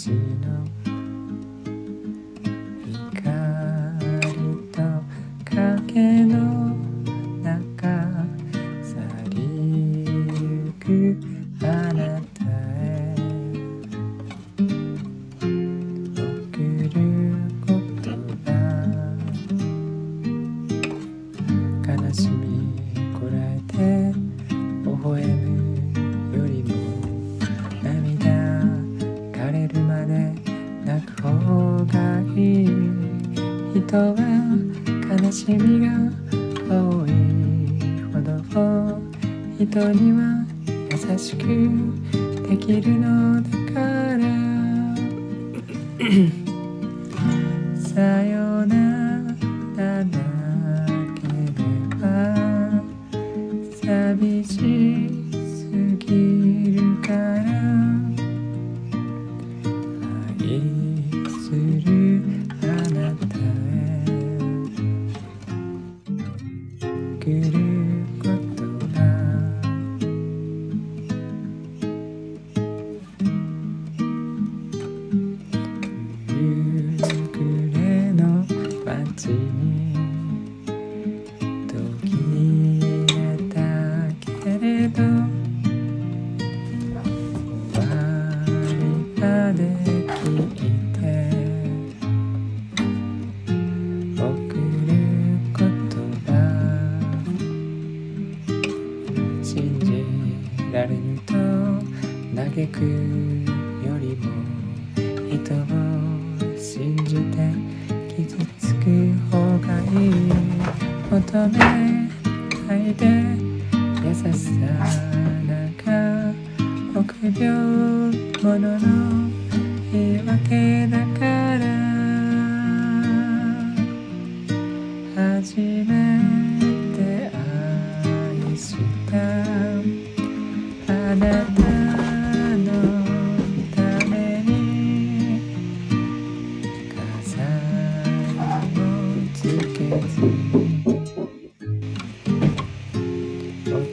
街ので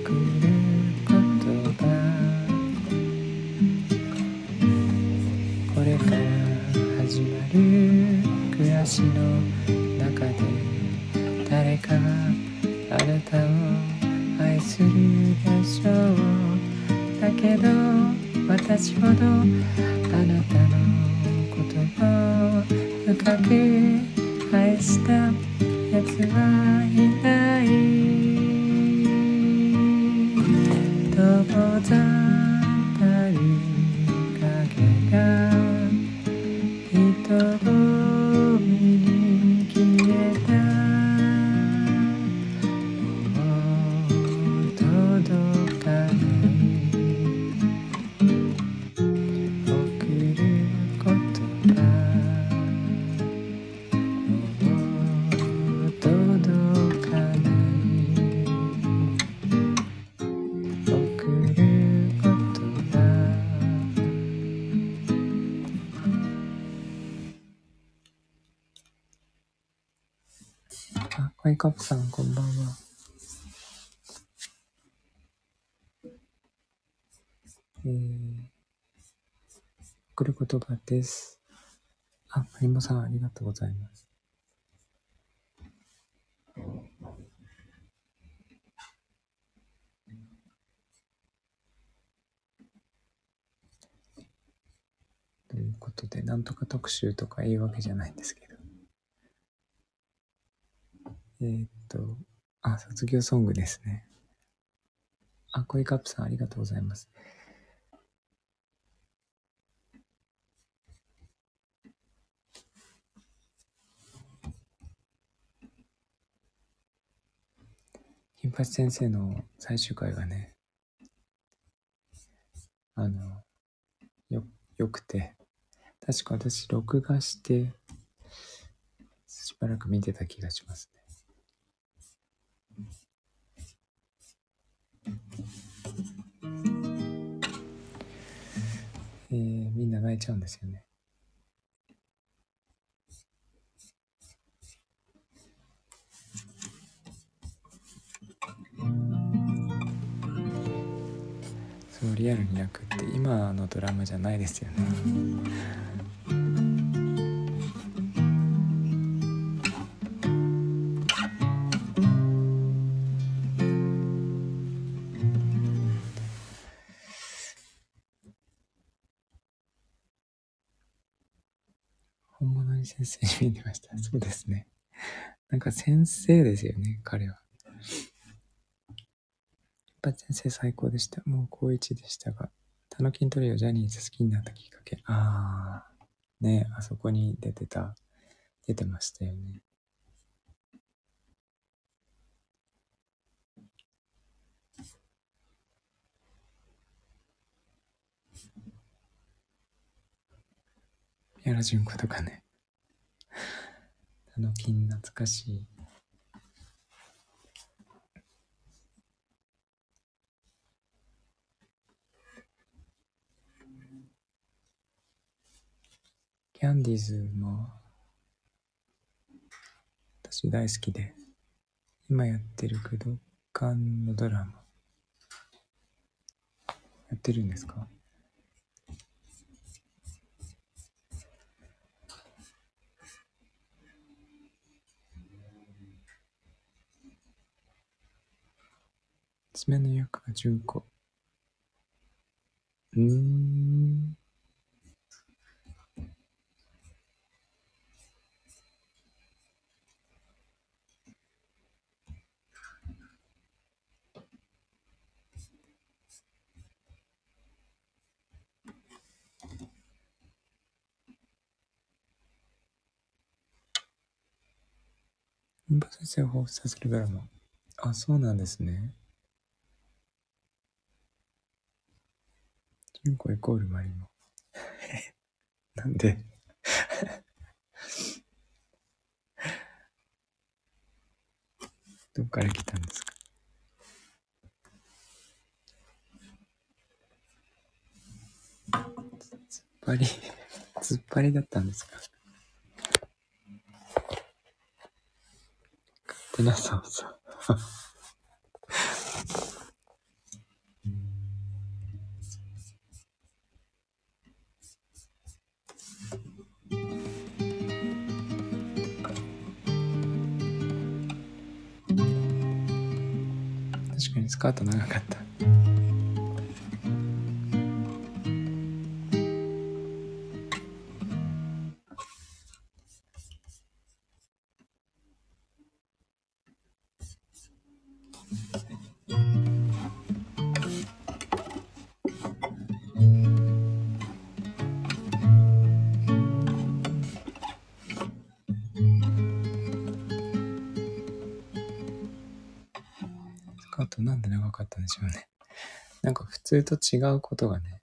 送るカップさん、こんばんは。えー、送る言葉です。あ、マリモさん、ありがとうございます。ということで、なんとか特集とかいいわけじゃないんですけど。えーっと、あ、卒業ソングですね。あ、コイカップさんありがとうございます。金八先生の最終回がね、あの、よ、よくて、確か私録画して、しばらく見てた気がしますね。えー、みんな泣いちゃうんですよね。そうリアルに泣くって今のドラマじゃないですよね先生に見てました。そうですね。なんか先生ですよね、彼は。ぱ先生最高でした。もう高一でしたが、タノキントリオジャニーズ好きになったきっかけ。あー、ね、あそこに出てた、出てましたよね。宮原純子とかね。タノキン懐かしい。キャンディーズも私大好きで、今やってる武道館のドラマ、やってるんですか？爪の役は純子。うーん。文法先生を彷彿させるドラマ。あ、そうなん。ですね。純子イコールマリモ。なん。でどっから来たん。ですか突っ張り、突っ張りだったん。ですかってなささ。スカート長かった。通と違うことがね、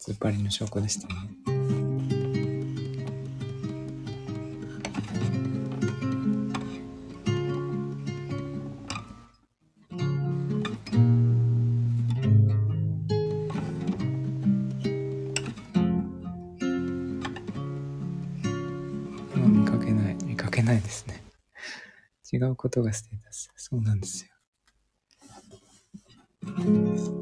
突っ張りの証拠でしたね。見かけない、見かけないですね。違うことがステータス。そうなんですよ。時が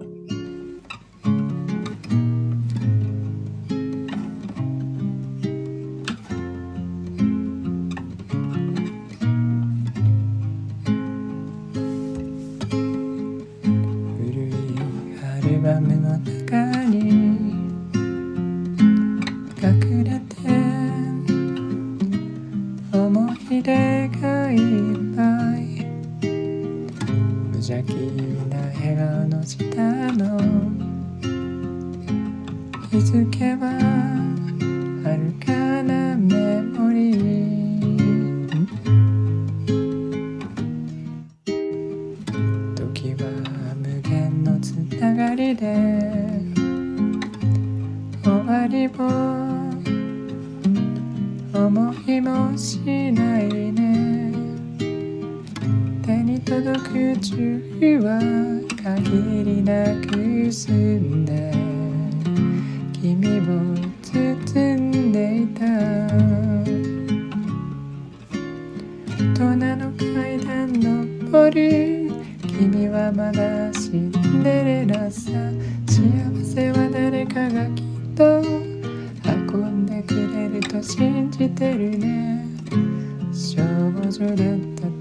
来るの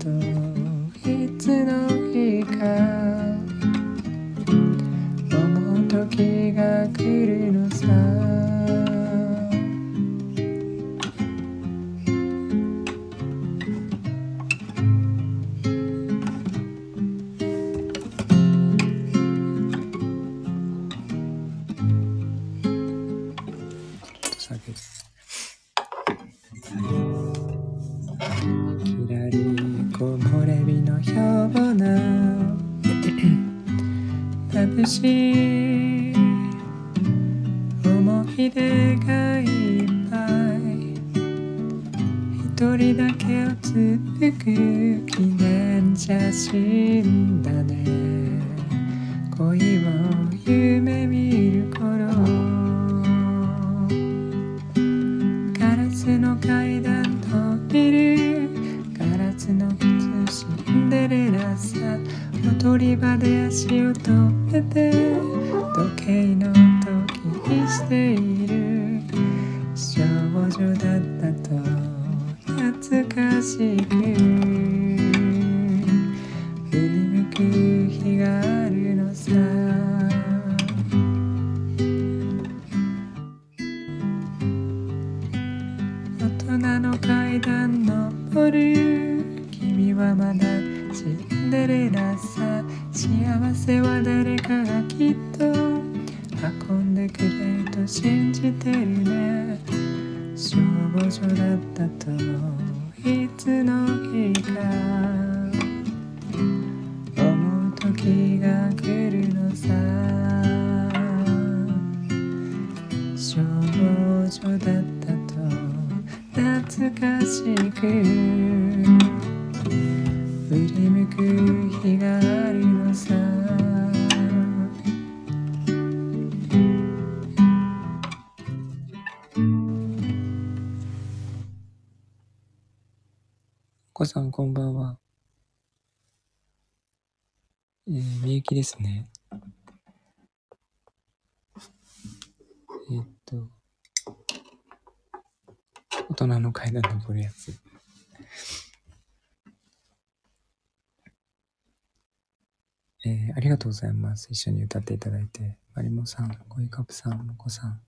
がとうございます。一緒に歌っていただいて。マリモさん、コイカプさん、モコさん、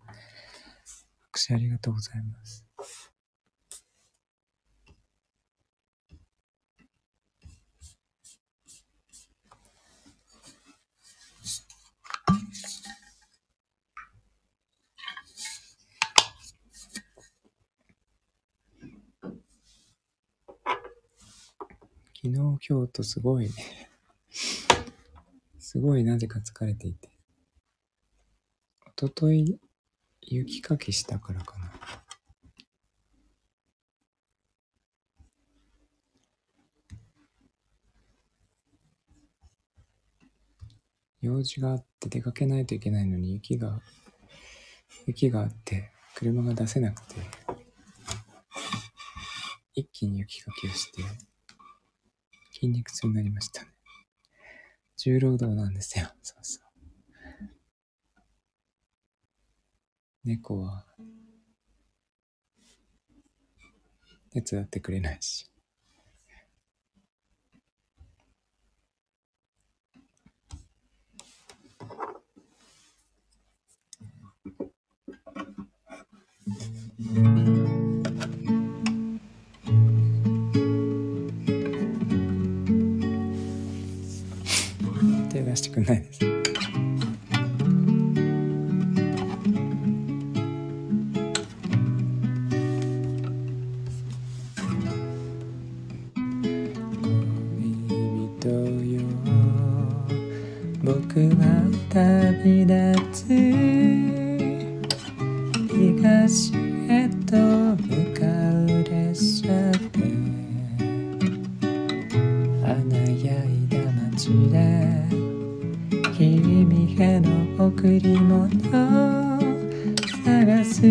拍手ありがとうございます。昨日、今日とすごい、すごいなぜか疲れていて。一昨日雪かきしたからかな。用事があって出かけないといけないのに雪が、雪があって車が出せなくて、一気に雪かきをして、筋肉痛になりましたね。重労働なんですよ。そうそう。猫は手伝ってくれないし。出してくんないです。僕は旅立つ東り物探す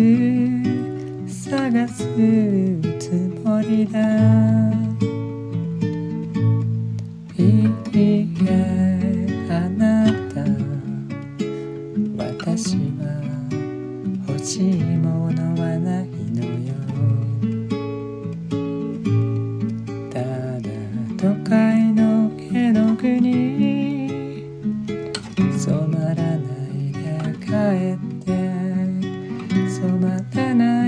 探すつもりだ。染まらな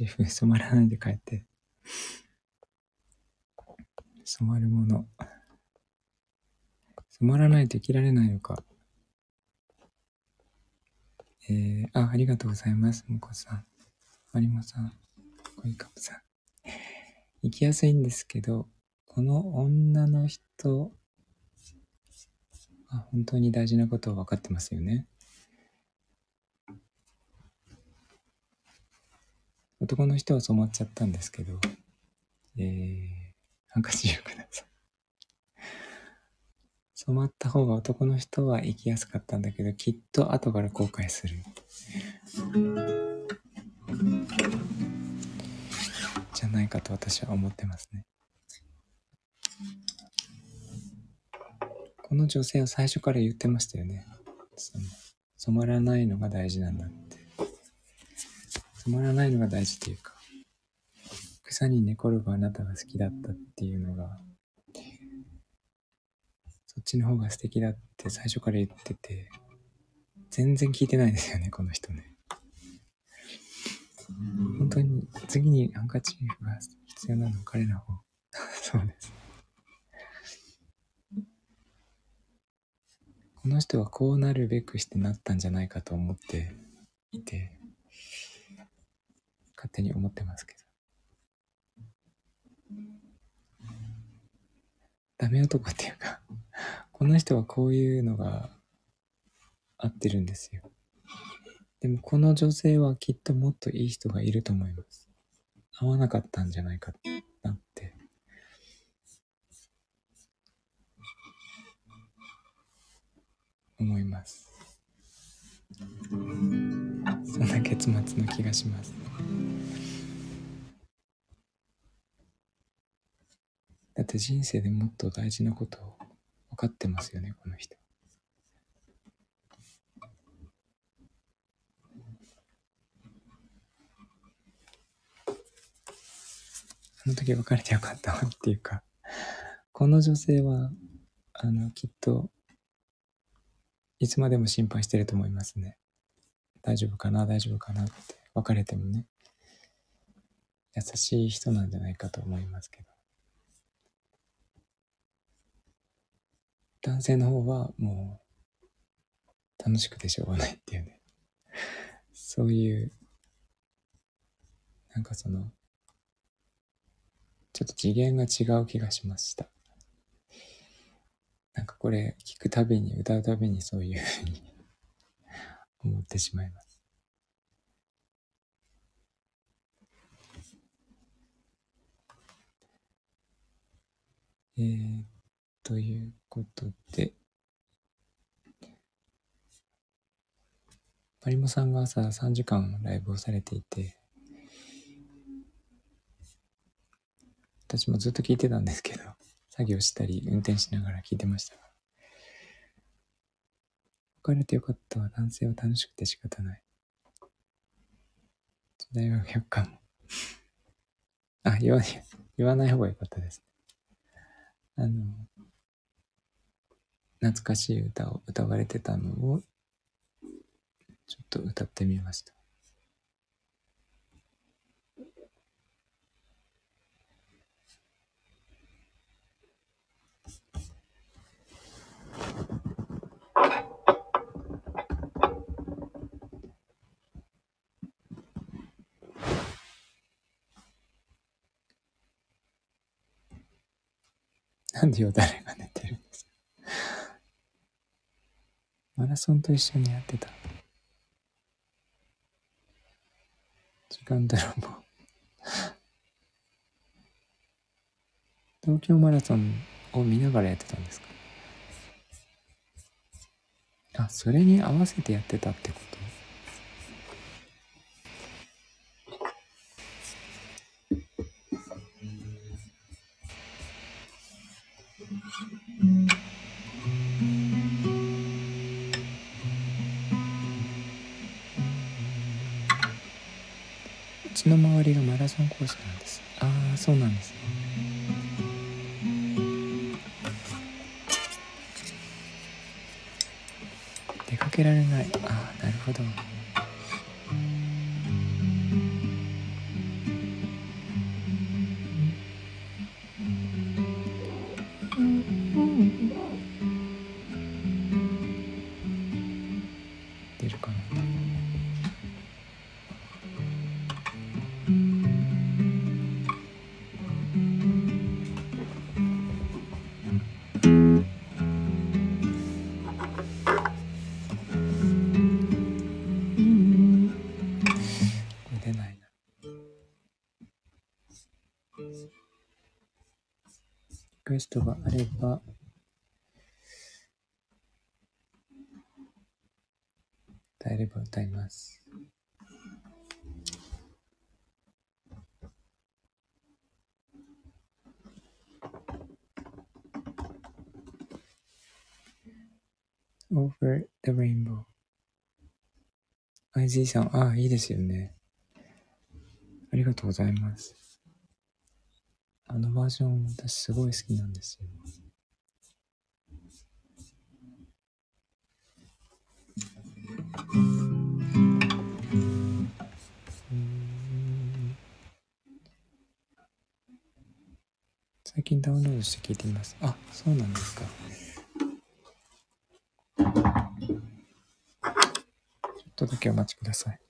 めんのハンカチーフ 染まらないで帰って。染まるもの。染まらないと生きられないのか。えー、あ、ありがとうございます。もこさん。まりもさん。こいかもさん。生きやすいんですけど、この女の人、あ本当に大事なことを分かってますよね。男の人は染まっちゃったんですけど、えー、ハンカチーフください。染まった方が男の人は生きやすかったんだけど、きっと後から後悔する。じゃないかと私は思ってますね。この女性は最初から言ってましたよね。染まらないのが大事なんだって。染まらないのが大事っていうか、草に寝転ぶあなたが好きだったっていうのが、そっちの方が素敵だって最初から言ってて、全然聞いてないですよね、この人ね。本当に次にハンカチーフが必要なのは彼の方。そうです。この人はこうなるべくしてなったんじゃないかと思っていて、勝手に思ってますけど。ダメ男っていうか、この人はこういうのが合ってるんですよ。でもこの女性はきっともっといい人がいると思います。合わなかったんじゃないかなって。思います。そんな結末の気がします。だって人生でもっと大事なことを分かってますよね、この人。あの時別れてよかったっていうか、この女性は、あの、きっと、いつまでも心配してると思いますね。大丈夫かな大丈夫かなって。別れてもね。優しい人なんじゃないかと思いますけど。男性の方はもう楽しくてしょうがないっていうね。そういう、なんかその、ちょっと次元が違う気がしました。なんかこれ聞くたびに、歌うたびにそういうふうに思ってしまいます。えー、ということで、マリモさんが朝3時間ライブをされていて、私もずっと聞いてたんですけど、作業したり運転しながら聞いてました別れてよかったわ。男性は楽しくて仕方ない。大学百科も。あ、言わない、言わない方がよかったですあの、懐かしい歌を歌われてたのを、ちょっと歌ってみました。なんでよだれが寝てるんですか？マラソンと一緒にやってた。時間泥棒。東京マラソンを見ながらやってたんですか？あ、それに合わせてやってたってこと？ちの周りがマラソンコースなんです。ああそうなんですね。出かけられない。ああなるほど。The Rainbow IZ さん、ああ、いいですよね。ありがとうございます。あのバージョン私すごい好きなんですよ。最近ダウンロードして聞いてみます。あ、そうなんですか。ちょお待ちください。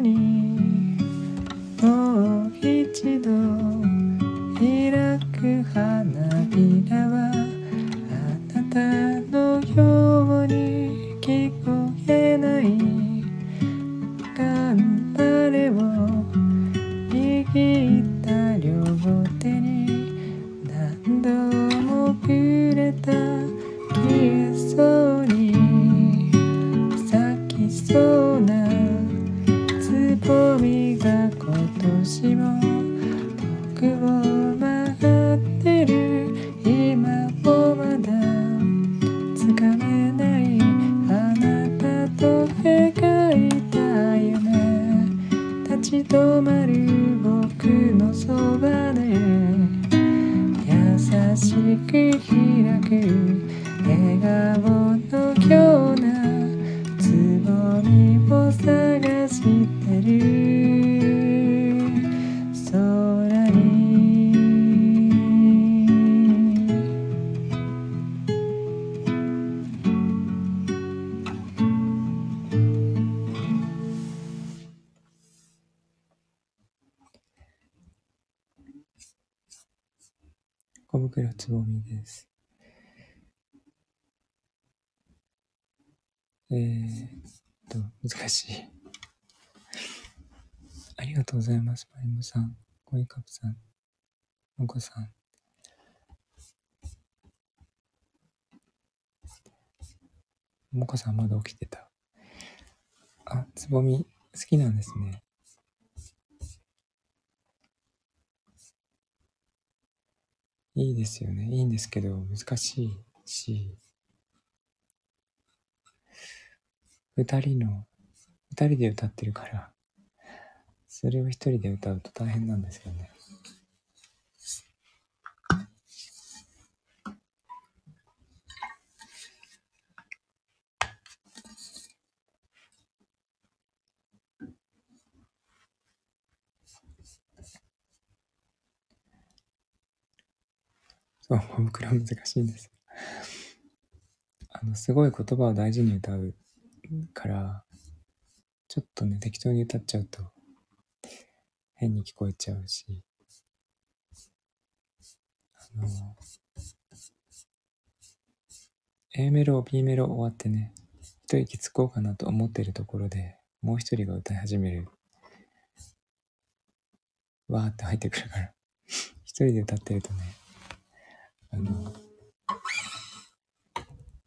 り難しい。ありがとうございます。マリモさん、コイカプさん、もこさん。もこさんまだ起きてた。あ、つぼみ好きなんですね。いいですよね。いいんですけど、難しいし、二人の、二人で歌ってるから、それを一人で歌うと大変なんですよね。そう、小袋難しいんです。あの、すごい言葉を大事に歌うから、ちょっとね、適当に歌っちゃうと、変に聞こえちゃうし、あの、A メロ、B メロ終わってね、一息つこうかなと思ってるところで、もう一人が歌い始める。わーって入ってくるから、一人で歌ってるとね、あの、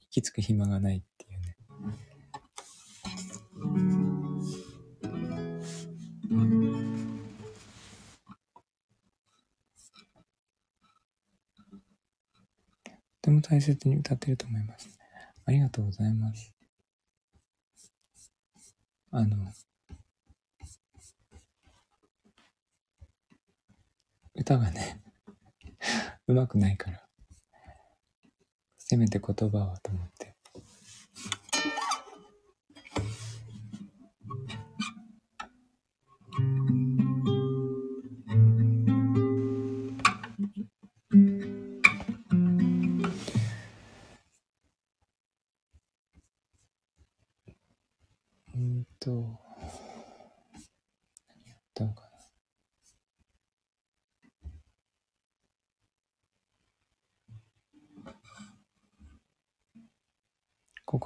息つく暇がないっていうね。も大切に歌ってると思います。ありがとうございます。あの、歌がね、うまくないから、せめて言葉はと思って。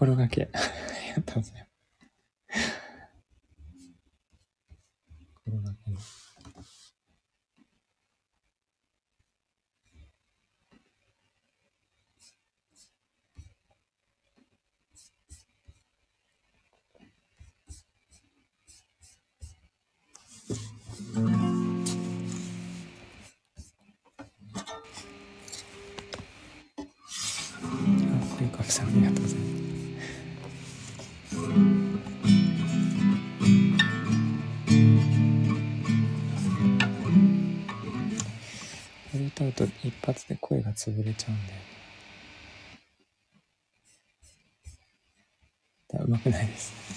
心がけ。ありがとうございます。れちゃうんだよね。うまくないです。あ、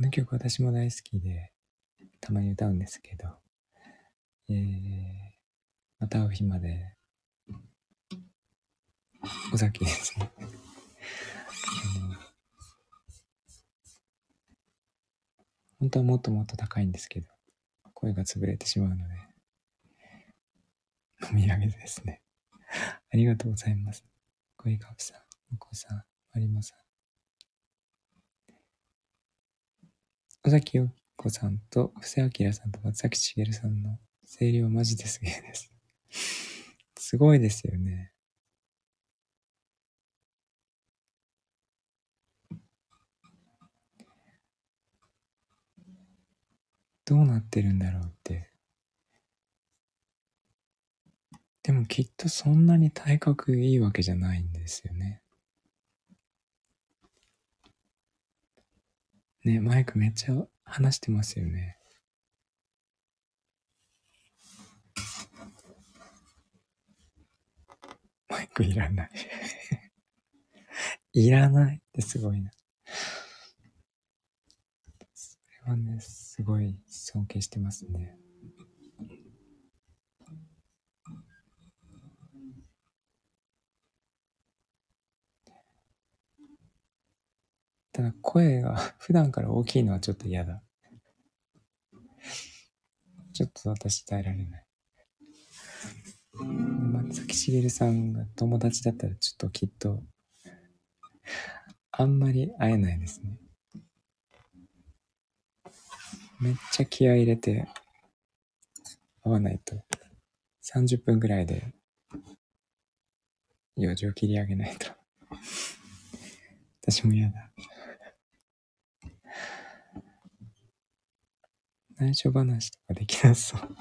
この曲私も大好きで、たまに歌うんですけど、えー、また会う日まで、尾崎ですね。本当はもっともっと高いんですけど、声が潰れてしまうので、お土産ですね。ありがとうございます。小井かぶさん、お子さん、まりもさん。尾崎よ子さんと布施明さんと松崎しげるさんの声量マジですげえです。すごいですよね。どうなってるんだろうって。でもきっとそんなに体格いいわけじゃないんですよね。ね、マイクめっちゃ話してますよね。マイクいらない。いらないってすごいな。それはね、すごい尊敬してますね。ただ声が 普段から大きいのはちょっと嫌だ。ちょっと私耐えられない。松崎しげるさんが友達だったらちょっときっとあんまり会えないですね。めっちゃ気合入れて会わないと30分ぐらいで用事を切り上げないと 私も嫌だ。内緒話とかできなそう。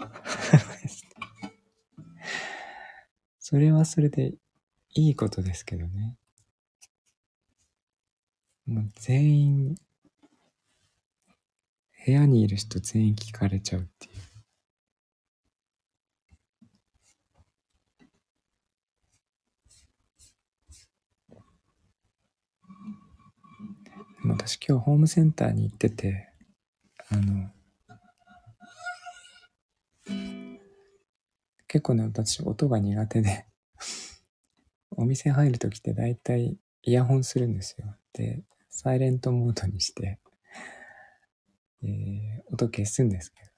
それはそれでいいことですけどね。もう全員、部屋にいる人全員聞かれちゃうっていう。私今日ホームセンターに行ってて、あの、結構ね、私音が苦手で、お店入るときって大体イヤホンするんですよ。で、サイレントモードにして、えー音消すんですけど、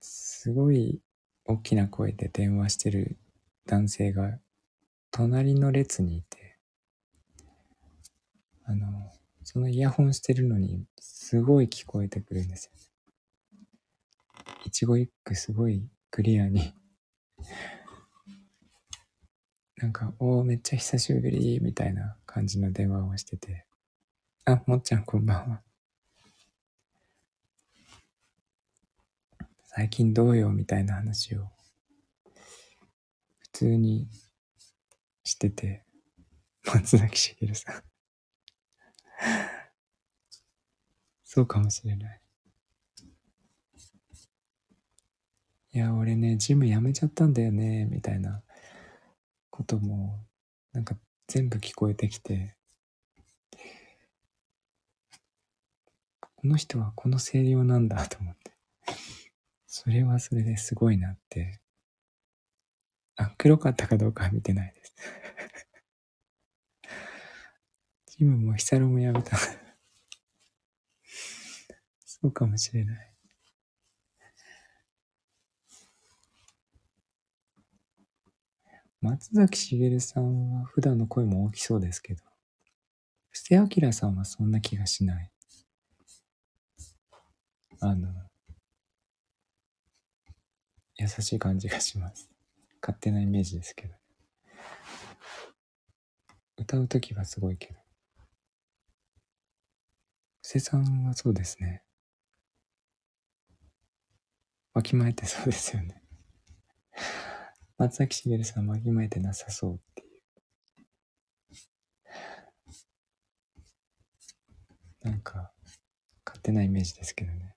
すごい大きな声で電話してる男性が隣の列にいて、あの、そのイヤホンしてるのにすごい聞こえてくるんですよね。一語一句すごいクリアになんか、おー、めっちゃ久しぶり、みたいな感じの電話をしてて。あ、もっちゃんこんばんは。最近どうよ、みたいな話を、普通にしてて、松崎しげるさん。そうかもしれない。いや、俺ね、ジム辞めちゃったんだよね、みたいなことも、なんか全部聞こえてきて、この人はこの声量なんだと思って。それはそれですごいなって。あ、黒かったかどうかは見てないです。ジムもヒサロもやめた。そうかもしれない。松崎しげるさんは普段の声も大きそうですけど、布施明さんはそんな気がしない。あの、優しい感じがします。勝手なイメージですけど。歌うときはすごいけど。布施さんはそうですね。わきまえてそうですよね。松崎しげるさんわきまえてなさそうっていう。なんか、勝手なイメージですけどね。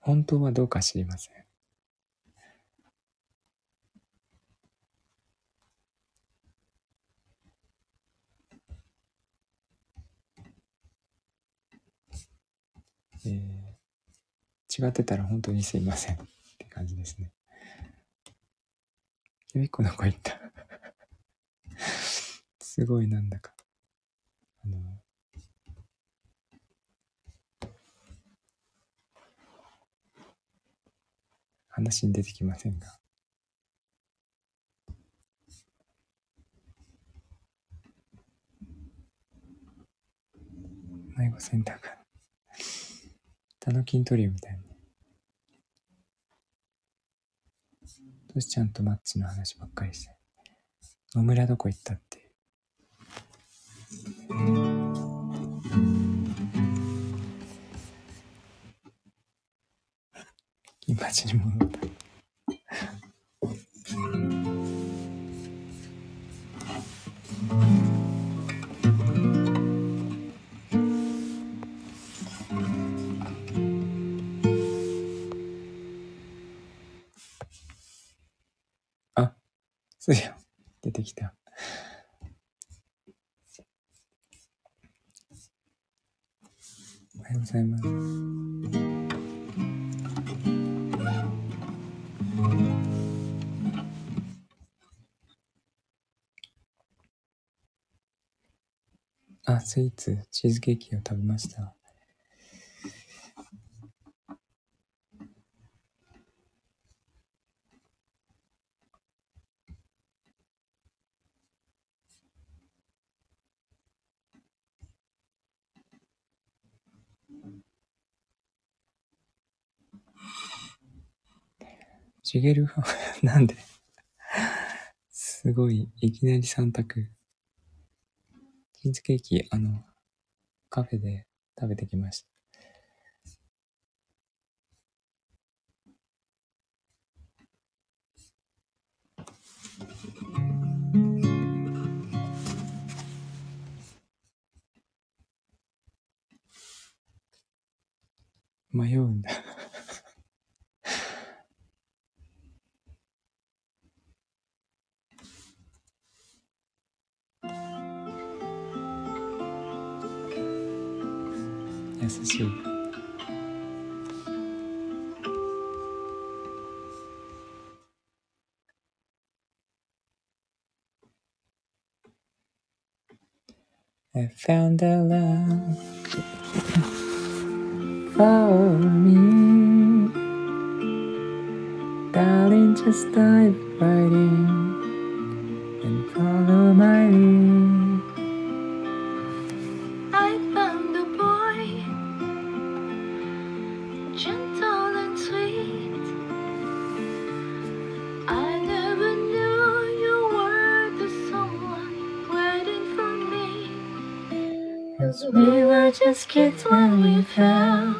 本当はどうか知りません。えー、違ってたら本当にすいませんって感じですね。ゆいこの子言った。すごいなんだか。あの、話に出てきませんが。迷子センターが、タノキントリオみたいに。トシちゃんとマッチの話ばっかりして。野村どこ行ったっていう。金八に戻った。出てきた。おはようございます。あ、スイーツ、チーズケーキを食べました。しげるは、なんで？すごい、いきなり3択。チーズケーキ、あの、カフェで食べてきました。I found a love for me. Darling, just dive right in and follow my lead. Kids when we fell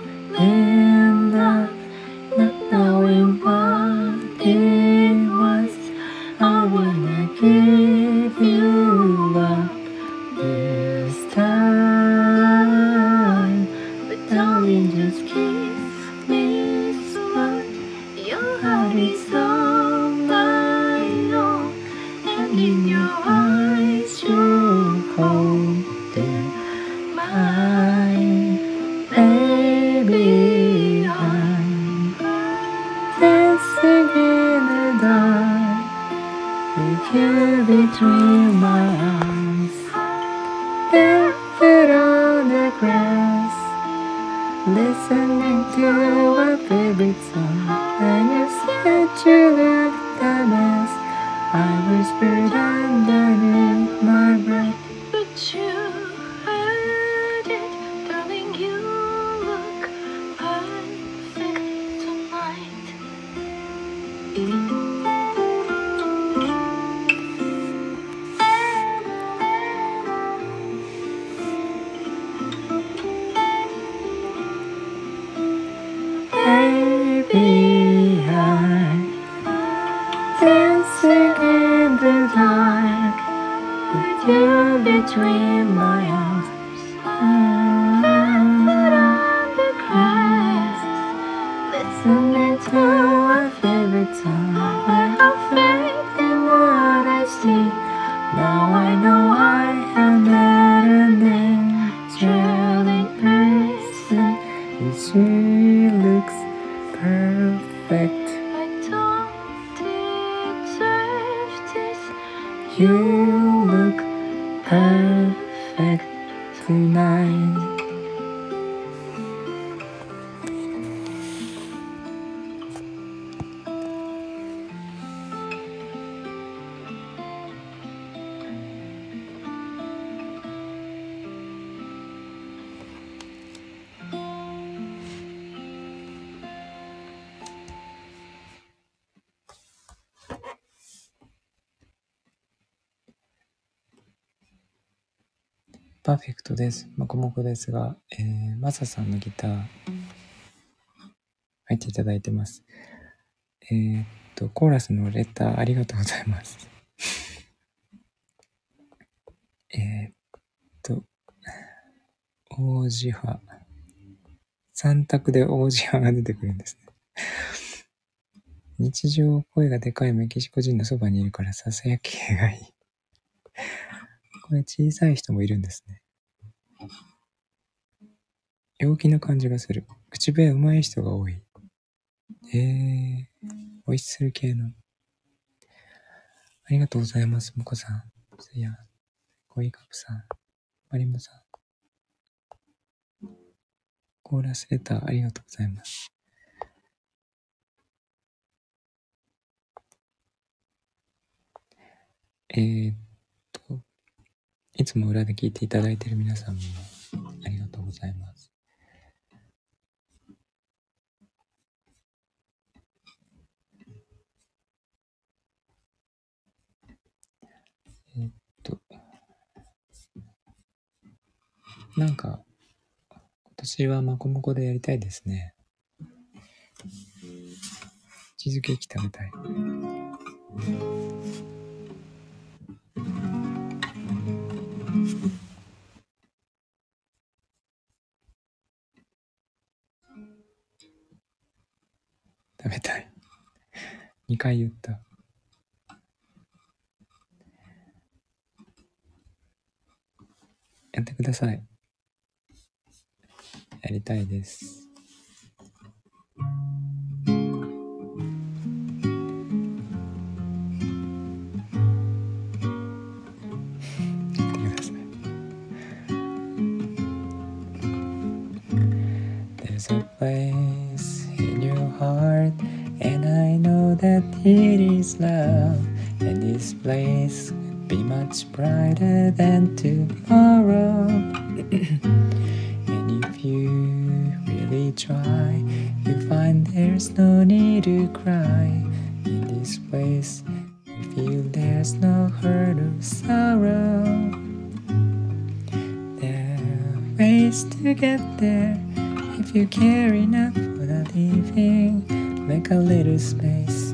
perfect tonight. パーフェクトです。まこもこですが、えー、マサさんのギター、入っていただいてます。えーっと、コーラスのレターありがとうございます。えーっと、王子派。三択で王子派が出てくるんですね。日常声がでかいメキシコ人のそばにいるからささやきがいい。これ小さい人もいるんですね。陽気な感じがする。口笛上手い人が多い。えー、ホイッスル系の。ありがとうございます、もこさん。すや、コイカプさん、マリモさん。コーラスレターありがとうございます。えーっと、いつも裏で聞いていただいている皆さんもありがとうございます。なんか、今年はマコモコでやりたいですね。チーズケーキ食べたい。食べたい。2回言った。やってください。やりたいです。やってください。There's a place in your heart, and I know that it is love. And this place could be much brighter than tomorrow. really try, you find there's no need to cry. In this place, you feel there's no hurt or sorrow. There are ways to get there if you care enough for the living. Make a little space,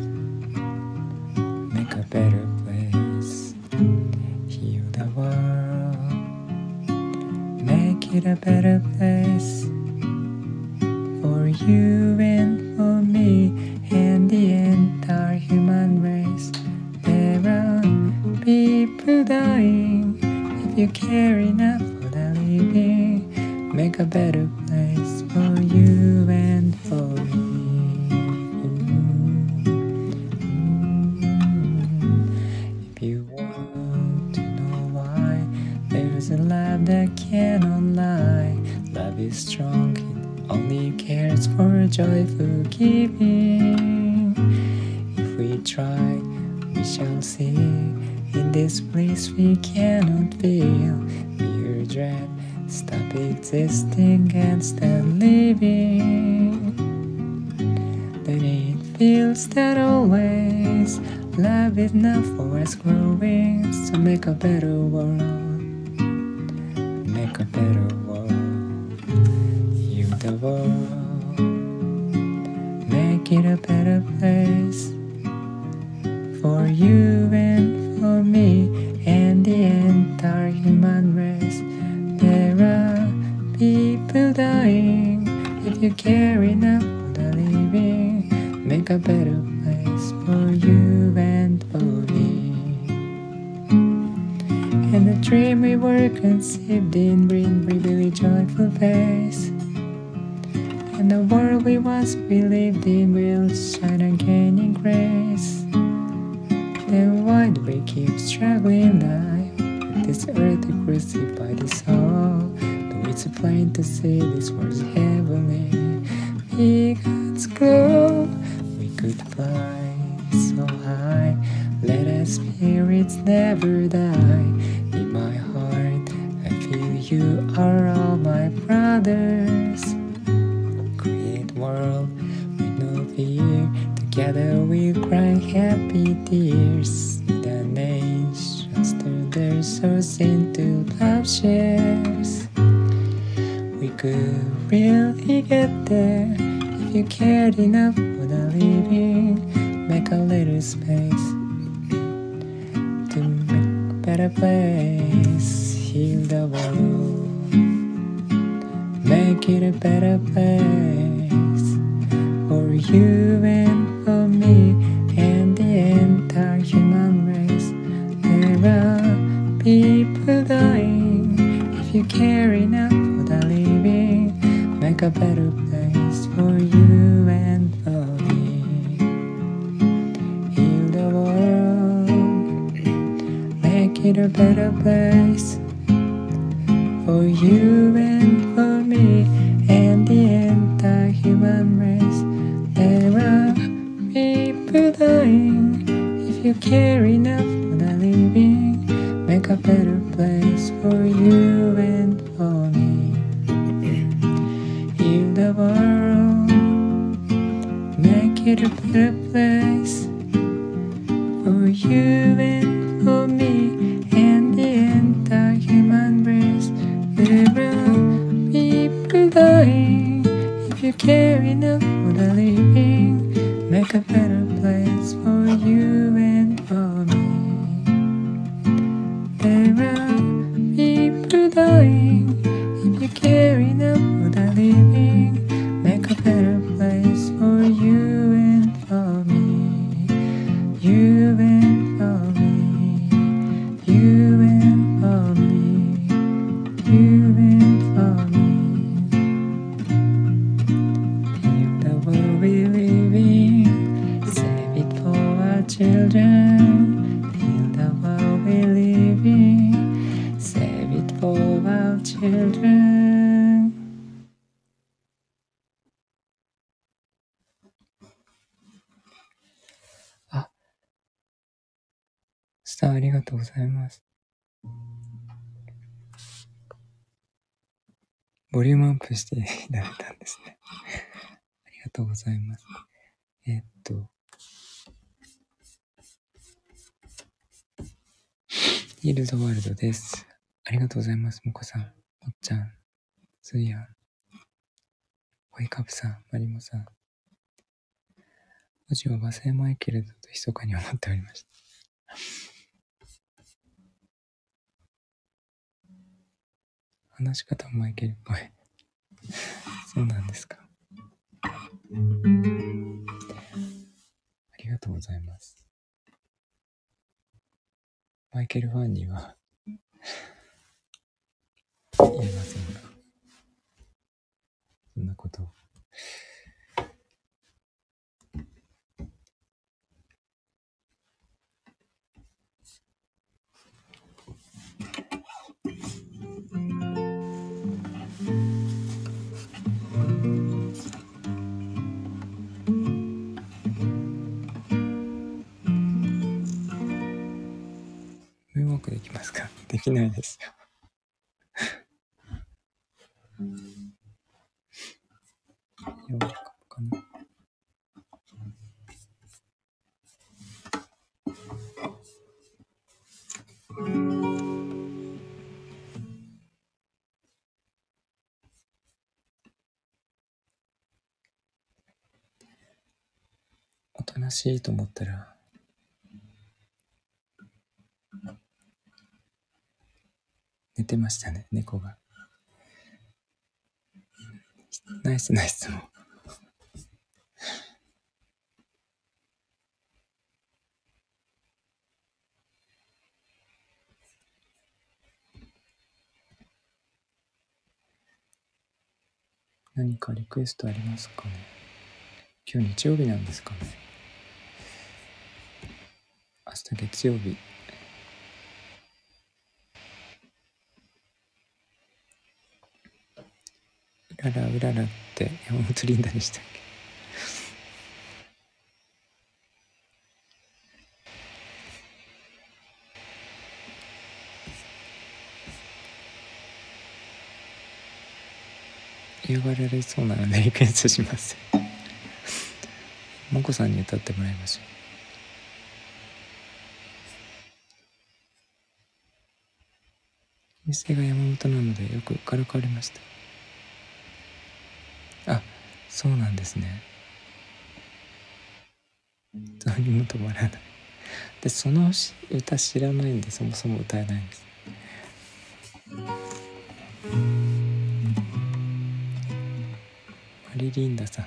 so high. Let our spirits never die. In my heart, I feel you are all my brothers. Create world with no fear. Together we cry happy tears. ボリュームアップしていただいたんですね。ありがとうございます。えーっと、ヒールドワールドです。ありがとうございます。もこさん、もっちゃん、つーやん、ホイカプさん、マリモさん。文字は忘れマイケルだと密かに思っておりました。話し方マイケルっぽい。そうなんですか。ありがとうございます。マイケルファンには 言えませんが、そんなことを。できないですよ。ようかな。おとなしいと思ったら、寝てましたね、猫が。ナイスナイスも。何かリクエストありますかね？今日日曜日なんですかね明日月曜日。ららうららって山本リンダでしたっけ？嫌がられそうなのでリクエストします。もこさんに歌ってもらいましょう。店が山本なのでよくからかわれました。そうなんですね。どうにも止まらない。でその歌知らないんでそもそも歌えないんです。マリリンダさん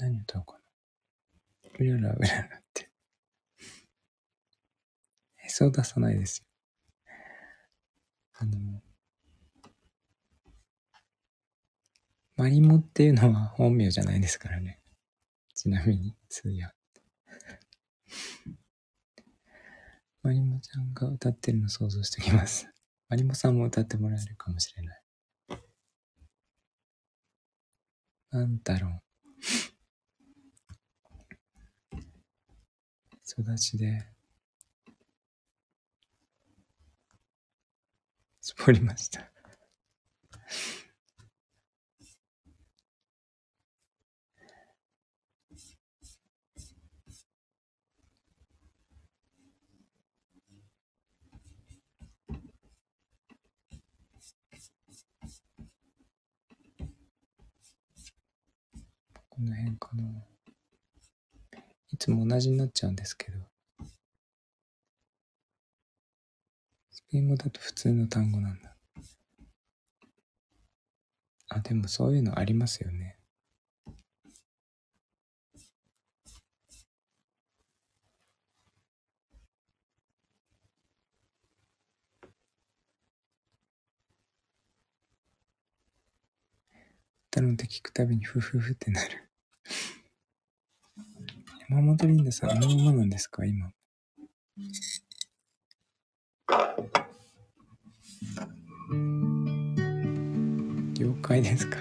何歌おうかなうららうららってへそ出さないですよ。あのマリモっていうのは本名じゃないですからね。ちなみにそういやマリモちゃんが歌ってるの想像しておきます。マリモさんも歌ってもらえるかもしれない。なんだろう育ちで、絞りました。この辺かな。いつも同じになっちゃうんですけど。ペイン語だと普通の単語なんだ。あ、でもそういうのありますよね。歌のって聞くたびにフフフってなる。山本リンダさん、あのままなんですか今。了解ですか？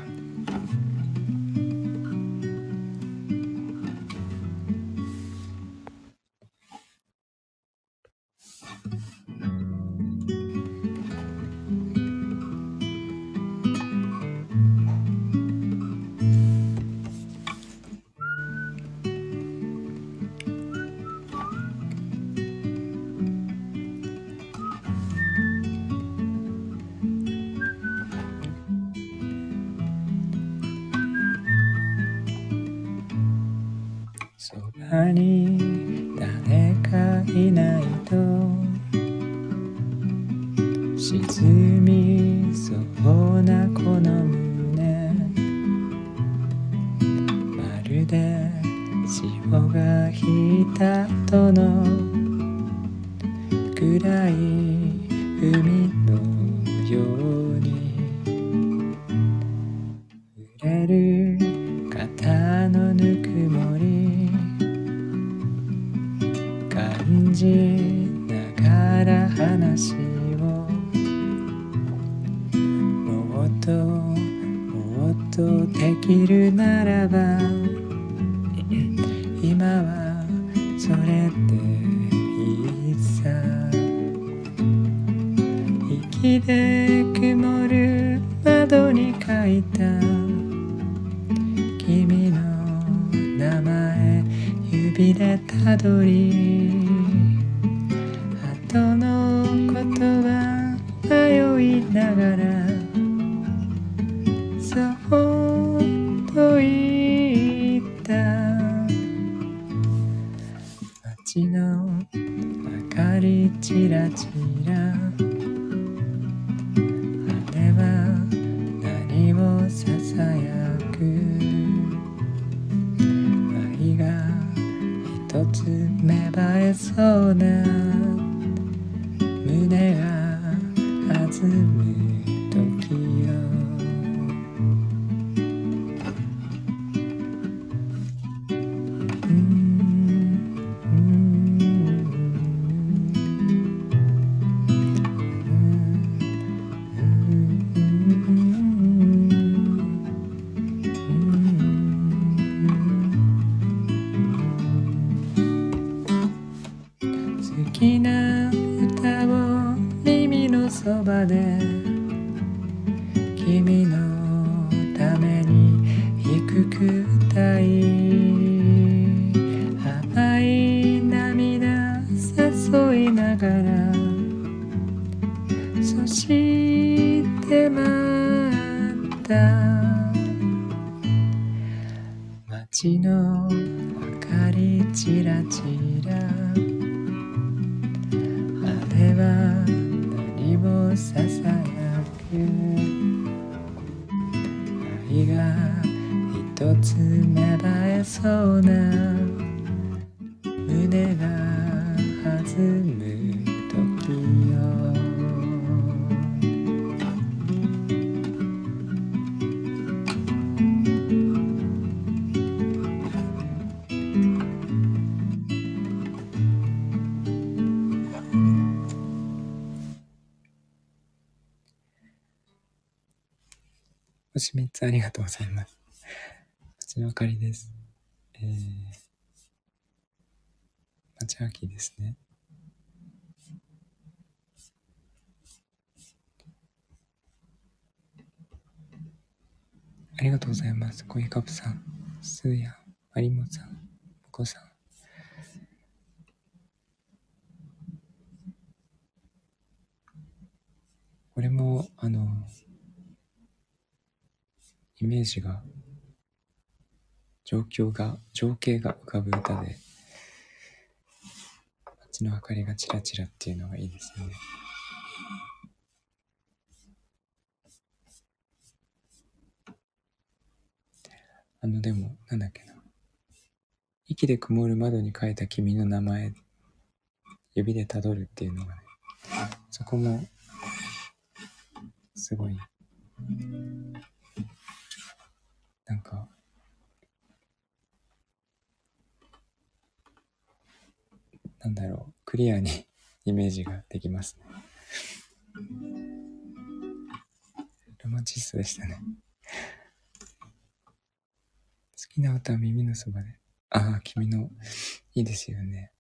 で。ざいます。町の明かりです。えー、町秋ですね。ありがとうございます。コイカプさん、スーヤン、マリモさん、モコさん。これも、あの、イメージが、状況が、情景が浮かぶ歌で、街の明かりがチラチラっていうのがいいですよね。あの、でも、なんだっけな。息で曇る窓に書いた君の名前、指でたどるっていうのがね、そこも、すごい、なんか、なんだろう、クリアに イメージができますね。ロマンチストでしたね。好きな歌は耳のそばで。ああ、君の、いいですよね。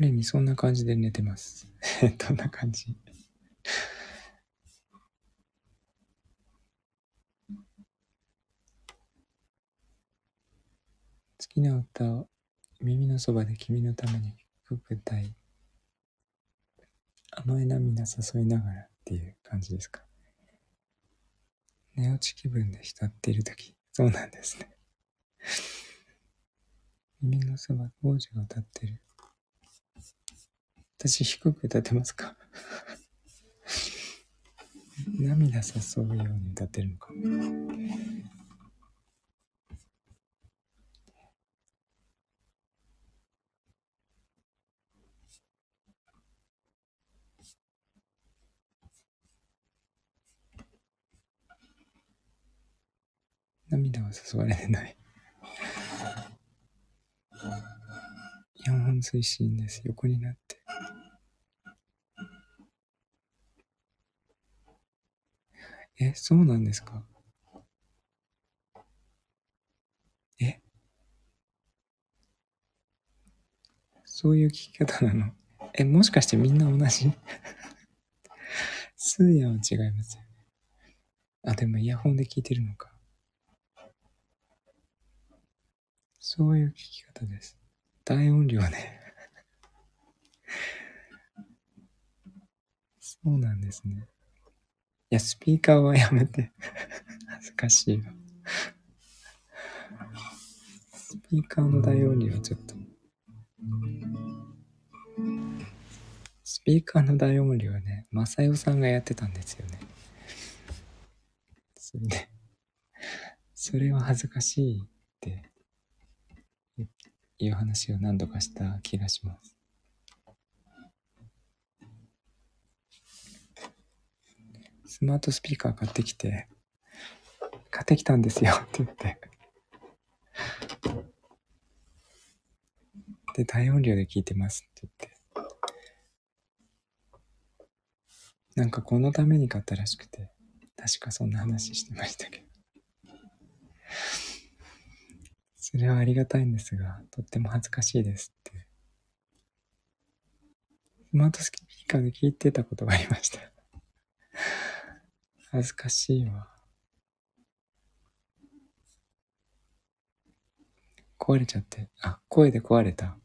る意味そんな感じで寝てます。どんな感じ？好きな歌を耳のそばで君のために低く歌い甘い涙誘いながらっていう感じですか？寝落ち気分で浸っているときそうなんですね。耳のそば王子が歌ってる。私低く歌ってますか？涙誘うように歌ってるのか涙は誘われてない。4本推進です。横になって。え、そうなんですか？え？そういう聞き方なの？え、もしかしてみんな同じ？スーヤは違いますよね。あ、でもイヤホンで聞いてるのか。そういう聞き方です。大音量ね。そうなんですね。いや、スピーカーはやめて。恥ずかしいわ。スピーカーの大音量はちょっと。スピーカーの大音量はね、マサヨさんがやってたんですよね。それで、それは恥ずかしいいう話を何度かした気がします。スマートスピーカー買ってきて、買ってきたんですよ って言って。で、大音量で聞いてますって言って。なんかこのために買ったらしくて、確かそんな話してましたけど。それはありがたいんですが、とっても恥ずかしいですって。スマートスピーカーで聞いてたことがありました。恥ずかしいわ。壊れちゃって。あ、声で壊れた。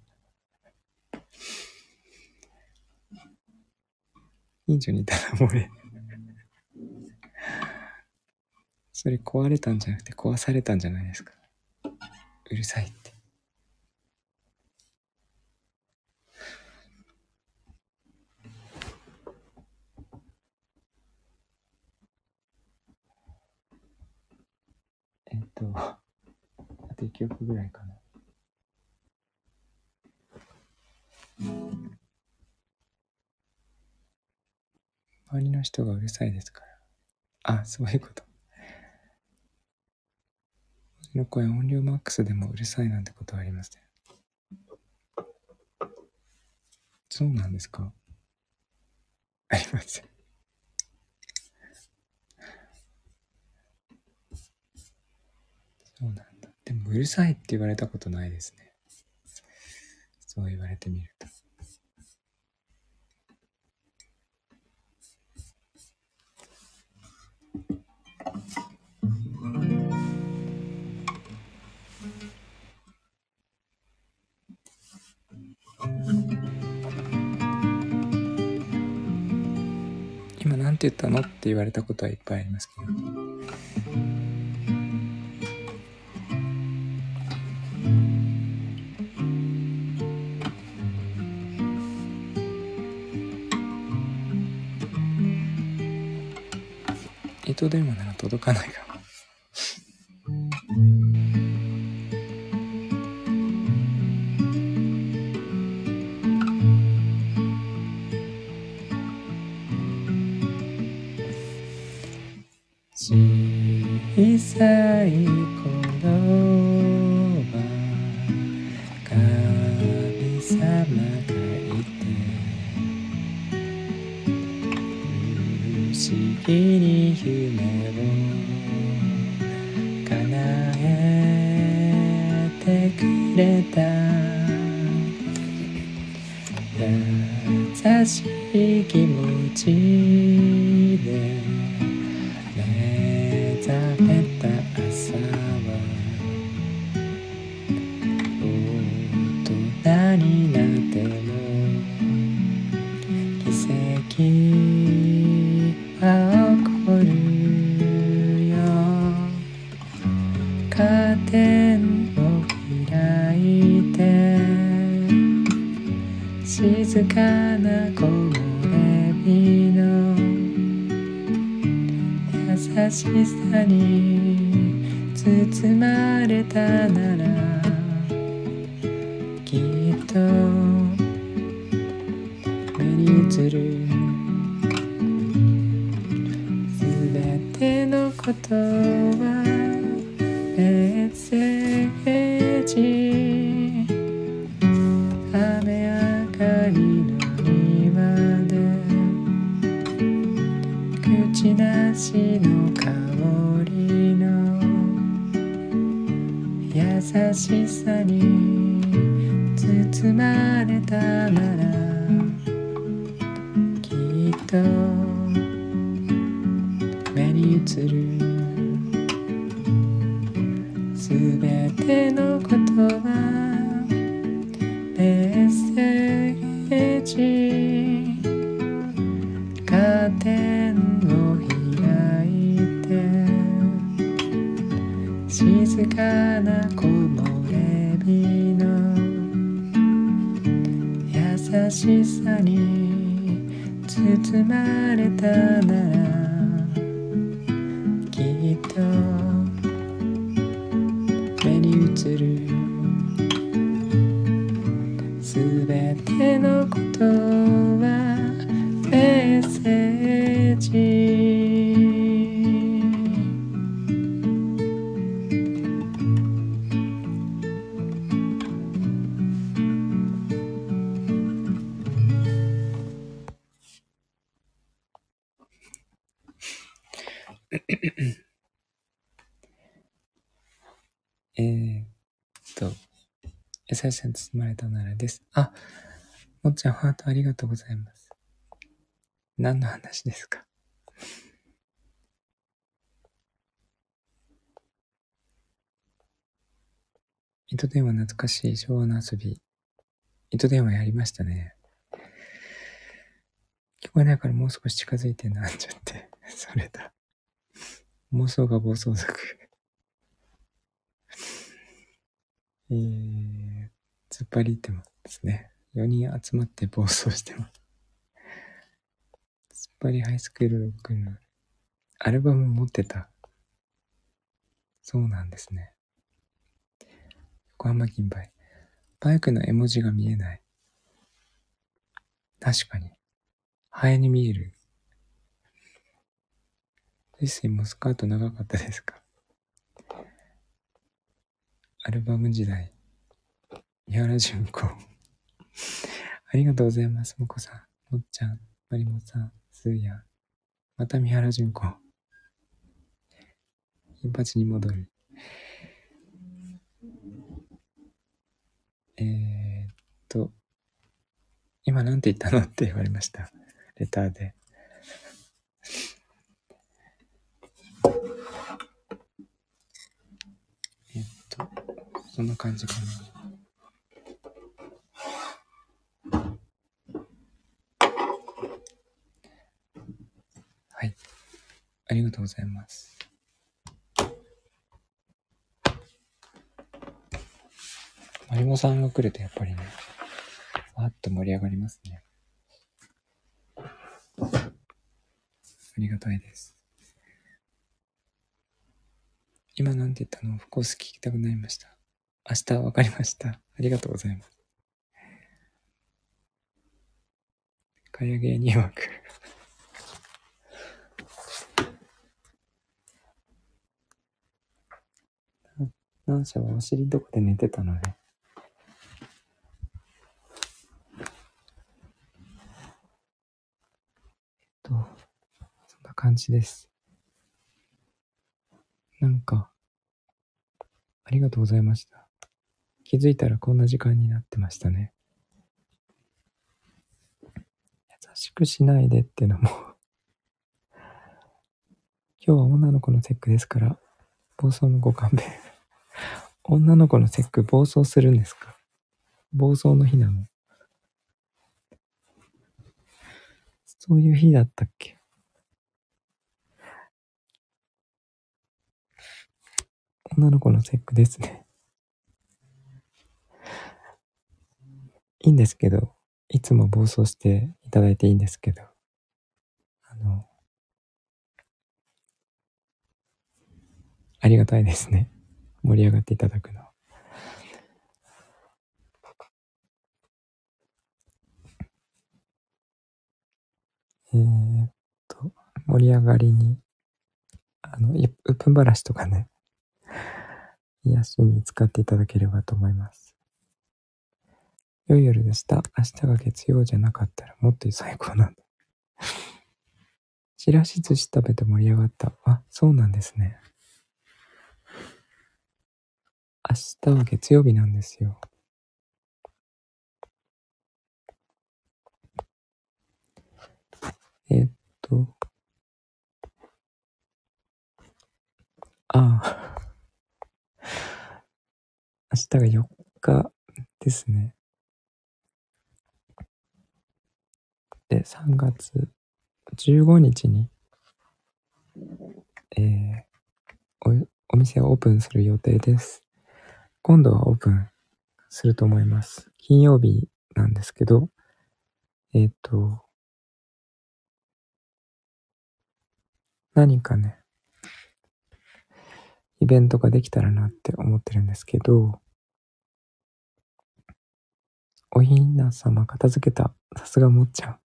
近所にいたら漏れ。それ壊れたんじゃなくて壊されたんじゃないですか。うるさいって。えっと、あと1曲ぐらいかな。周りの人がうるさいですから。あ、そういうこと。の声音量マックスでもうるさいなんてことはありません。そうなんですか？ありません。そうなんだ。でもうるさいって言われたことないですね。そう言われてみると。今なんてたのって言われたことはいっぱいありますけど。糸電話なら届かないか思議に夢を叶えてくれた。優しい気持ち。優しさに包まれたならです。あ、もっちゃんハートありがとうございます。何の話ですか？糸電話懐かしい昭和の遊び。糸電話やりましたね。聞こえないからもう少し近づいてなんちゃって。それだ。妄想が暴走族。えー、突っ張りってますね。4人集まって暴走してます。突っ張りハイスクールロックのアルバム持ってた。そうなんですね。横浜金杯。バイクの絵文字が見えない。確かに。ハエに見える。レッスンもスカート長かったですかアルバム時代。三原純子。ありがとうございます。もこさん、もっちゃん、まりもさん、すーや。また三原純子。金八に戻る。えー、っと、今なんて言ったのって言われました。レターで。えっと、そんな感じかな。はい。ありがとうございます。マリモさんが来るとやっぱりね、わーっと盛り上がりますね。ありがたいです。今なんて言ったの？オフコース聞きたくなりました。明日わかりました。ありがとうございます。かや芸人枠。何社はお尻どこで寝てたのね。えっと、そんな感じです。なんか、ありがとうございました。気づいたらこんな時間になってましたね。優しくしないでってのも今日は女の子の節句ですから、暴走のご勘弁。女の子の節句暴走するんですか？暴走の日なの？そういう日だったっけ？女の子の節句ですね。いいんですけど、いつも暴走していただいていいんですけど、あの、ありがたいですね。盛り上がっていただくの。えー、っと、盛り上がりに、あの、うっぷんばらしとかね、癒しに使っていただければと思います。良い夜でした。明日が月曜じゃなかったらもっと最高なんだ。ちらし寿司食べて盛り上がった。あ、そうなんですね。明日は月曜日なんですよ。えっと。ああ。明日が4日ですね。で、3月15日に、えーお、お店をオープンする予定です。今度はオープンすると思います。金曜日なんですけど、えっ、と、何かね、イベントができたらなって思ってるんですけど、おひな様片付けた。さすがもっちゃん。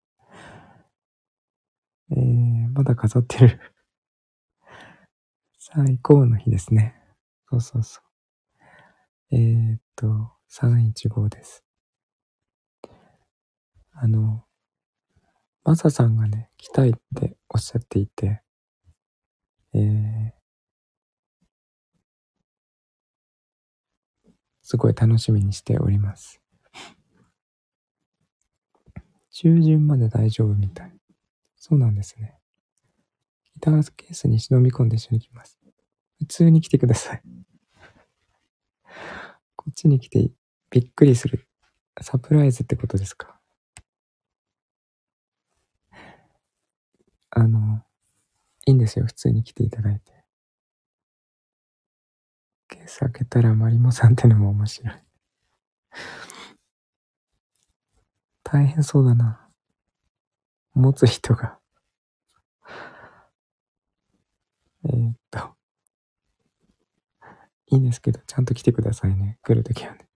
えー、まだ飾ってる。最高の日ですね。そうそうそう。えー、っと、315です。あの、マサさんがね、来たいっておっしゃっていて、えー、すごい楽しみにしております。中旬まで大丈夫みたい。そうなんですね。ギターケースに忍び込んで一緒に来ます。普通に来てください。こっちに来てびっくりする。サプライズってことですか？あの、いいんですよ。普通に来ていただいて。ケース開けたらマリモさんってのも面白い。大変そうだな。持つ人が。えーっと。いいんですけど、ちゃんと来てくださいね。来るときはね。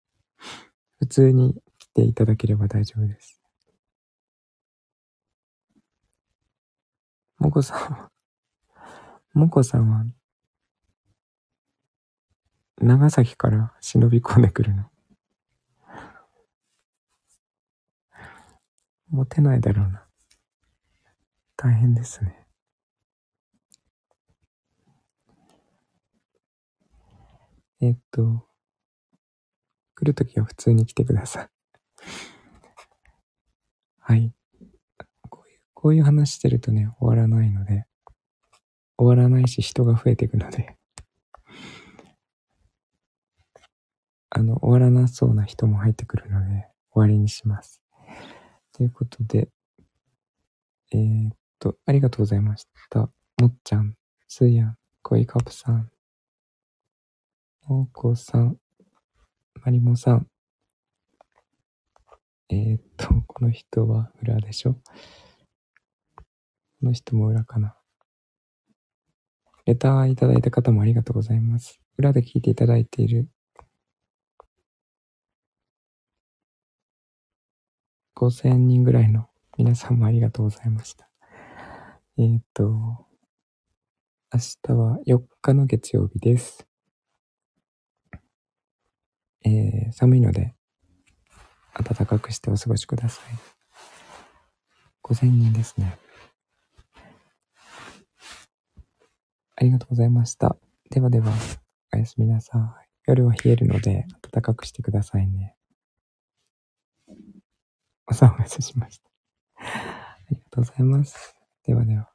普通に来ていただければ大丈夫です。もこさんは、もこさんは、長崎から忍び込んでくるの？持てないだろうな。大変ですね。えっと、来るときは普通に来てください。はい。こういう、こういう話してるとね、終わらないので、終わらないし人が増えていくので、あの、終わらなそうな人も入ってくるので、終わりにします。ということで、えー、っと、ありがとうございました。もっちゃん、すーやん、こいかぷさん、もこさん、まりもさん。えー、っと、この人は裏でしょ？この人も裏かな？レターいただいた方もありがとうございます。裏で聞いていただいている5000人ぐらいの皆さんもありがとうございました。えーっと、明日は4日の月曜日です。えー寒いので、暖かくしてお過ごしください。5000人ですね。ありがとうございました。ではでは、おやすみなさい。夜は冷えるので、暖かくしてくださいね。お騒がせしました。ありがとうございます。ではでは。